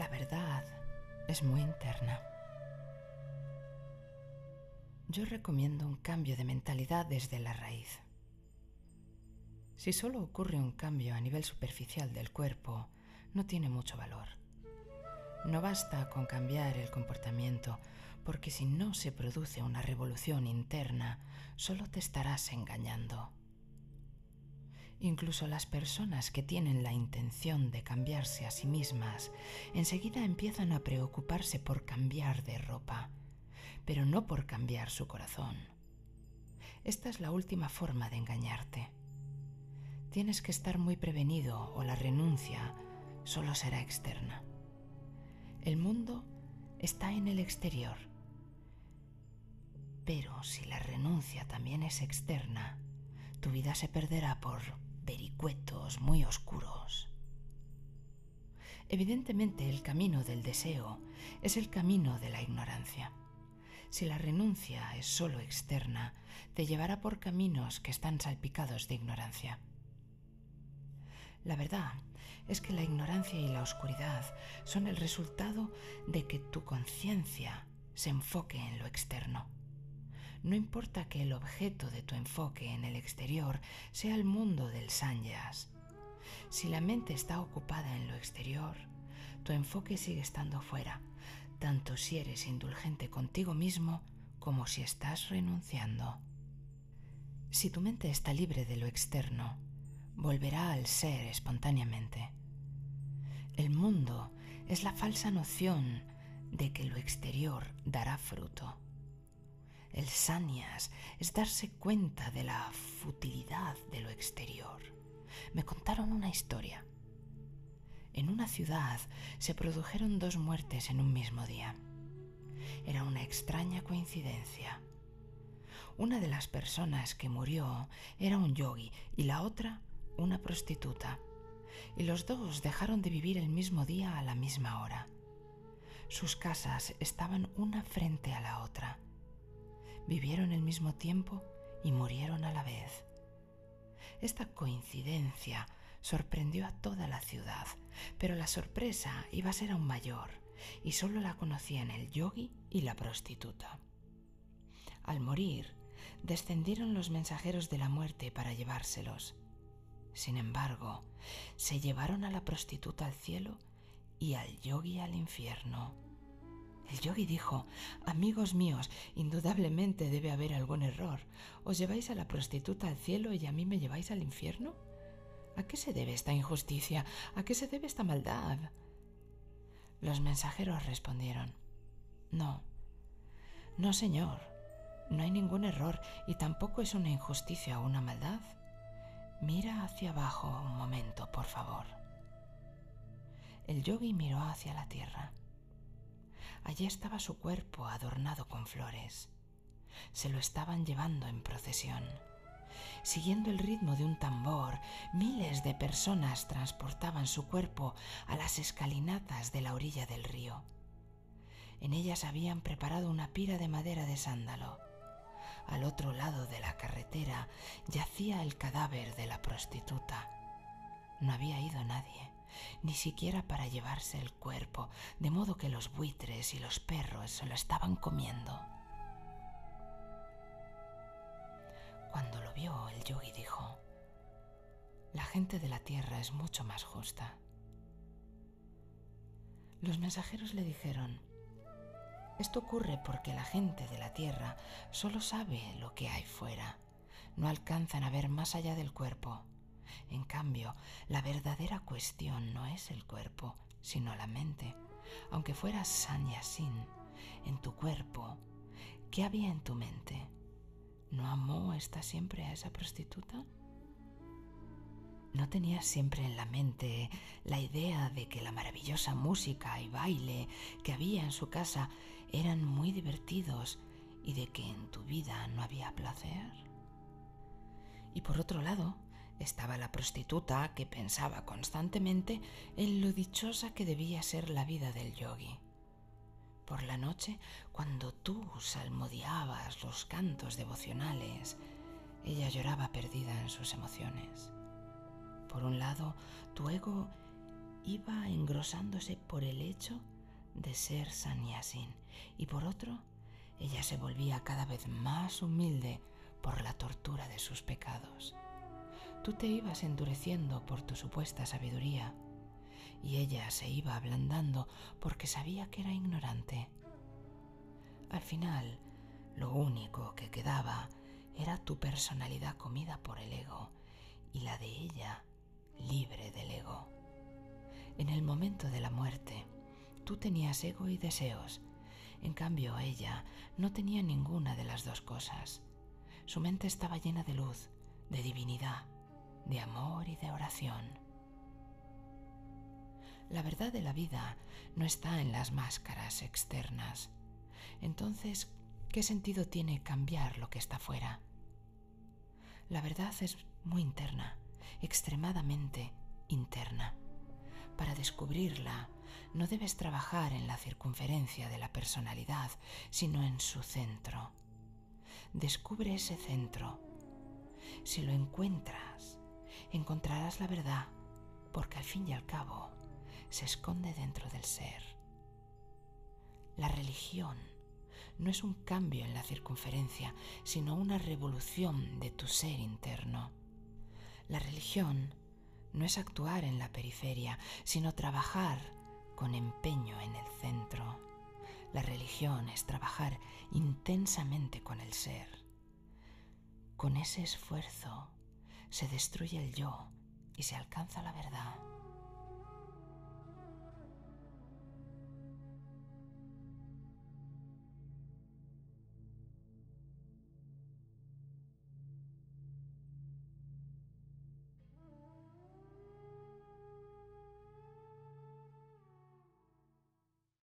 La verdad es muy interna. Yo recomiendo un cambio de mentalidad desde la raíz. Si solo ocurre un cambio a nivel superficial del cuerpo, no tiene mucho valor. No basta con cambiar el comportamiento, porque si no se produce una revolución interna, solo te estarás engañando. Incluso las personas que tienen la intención de cambiarse a sí mismas enseguida empiezan a preocuparse por cambiar de ropa, pero no por cambiar su corazón. Esta es la última forma de engañarte. Tienes que estar muy prevenido o la renuncia solo será externa. El mundo está en el exterior, pero si la renuncia también es externa, tu vida se perderá por vericuetos muy oscuros. Evidentemente el camino del deseo es el camino de la ignorancia. Si la renuncia es sólo externa, te llevará por caminos que están salpicados de ignorancia. La verdad es que la ignorancia y la oscuridad son el resultado de que tu conciencia se enfoque en lo externo. No importa que el objeto de tu enfoque en el exterior sea el mundo del sanyas. Si la mente está ocupada en lo exterior, tu enfoque sigue estando fuera, tanto si eres indulgente contigo mismo como si estás renunciando. Si tu mente está libre de lo externo, volverá al ser espontáneamente. El mundo es la falsa noción de que lo exterior dará fruto. El sanias es darse cuenta de la futilidad de lo exterior. Me contaron una historia. En una ciudad se produjeron dos muertes en un mismo día. Era una extraña coincidencia. Una de las personas que murió era un yogi y la otra una prostituta. Y los dos dejaron de vivir el mismo día a la misma hora. Sus casas estaban una frente a la otra vivieron el mismo tiempo y murieron a la vez. Esta coincidencia sorprendió a toda la ciudad, pero la sorpresa iba a ser aún mayor y solo la conocían el yogi y la prostituta. Al morir, descendieron los mensajeros de la muerte para llevárselos. Sin embargo, se llevaron a la prostituta al cielo y al yogi al infierno. El yogi dijo, Amigos míos, indudablemente debe haber algún error. ¿Os lleváis a la prostituta al cielo y a mí me lleváis al infierno? ¿A qué se debe esta injusticia? ¿A qué se debe esta maldad? Los mensajeros respondieron, No, no, señor, no hay ningún error y tampoco es una injusticia o una maldad. Mira hacia abajo un momento, por favor. El yogi miró hacia la tierra. Allí estaba su cuerpo adornado con flores. Se lo estaban llevando en procesión. Siguiendo el ritmo de un tambor, miles de personas transportaban su cuerpo a las escalinatas de la orilla del río. En ellas habían preparado una pira de madera de sándalo. Al otro lado de la carretera yacía el cadáver de la prostituta. No había ido nadie ni siquiera para llevarse el cuerpo, de modo que los buitres y los perros se lo estaban comiendo. Cuando lo vio, el yogi dijo, la gente de la tierra es mucho más justa. Los mensajeros le dijeron, esto ocurre porque la gente de la tierra solo sabe lo que hay fuera, no alcanzan a ver más allá del cuerpo en cambio, la verdadera cuestión no es el cuerpo, sino la mente. Aunque fueras San Yasin, en tu cuerpo, ¿qué había en tu mente? ¿No amó esta siempre a esa prostituta? ¿No tenías siempre en la mente la idea de que la maravillosa música y baile que había en su casa eran muy divertidos y de que en tu vida no había placer? Y por otro lado, estaba la prostituta que pensaba constantemente en lo dichosa que debía ser la vida del yogi. Por la noche, cuando tú salmodiabas los cantos devocionales, ella lloraba perdida en sus emociones. Por un lado, tu ego iba engrosándose por el hecho de ser Sanyasin y por otro, ella se volvía cada vez más humilde por la tortura de sus pecados. Tú te ibas endureciendo por tu supuesta sabiduría y ella se iba ablandando porque sabía que era ignorante. Al final, lo único que quedaba era tu personalidad comida por el ego y la de ella libre del ego. En el momento de la muerte, tú tenías ego y deseos, en cambio ella no tenía ninguna de las dos cosas. Su mente estaba llena de luz, de divinidad, de amor y de oración. La verdad de la vida no está en las máscaras externas. Entonces, ¿qué sentido tiene cambiar lo que está fuera? La verdad es muy interna, extremadamente interna. Para descubrirla, no debes trabajar en la circunferencia de la personalidad, sino en su centro. Descubre ese centro. Si lo encuentras, encontrarás la verdad, porque al fin y al cabo se esconde dentro del ser. La religión no es un cambio en la circunferencia, sino una revolución de tu ser interno. La religión no es actuar en la periferia, sino trabajar con empeño en el centro. La religión es trabajar intensamente con el ser. Con ese esfuerzo se destruye el yo y se alcanza la verdad.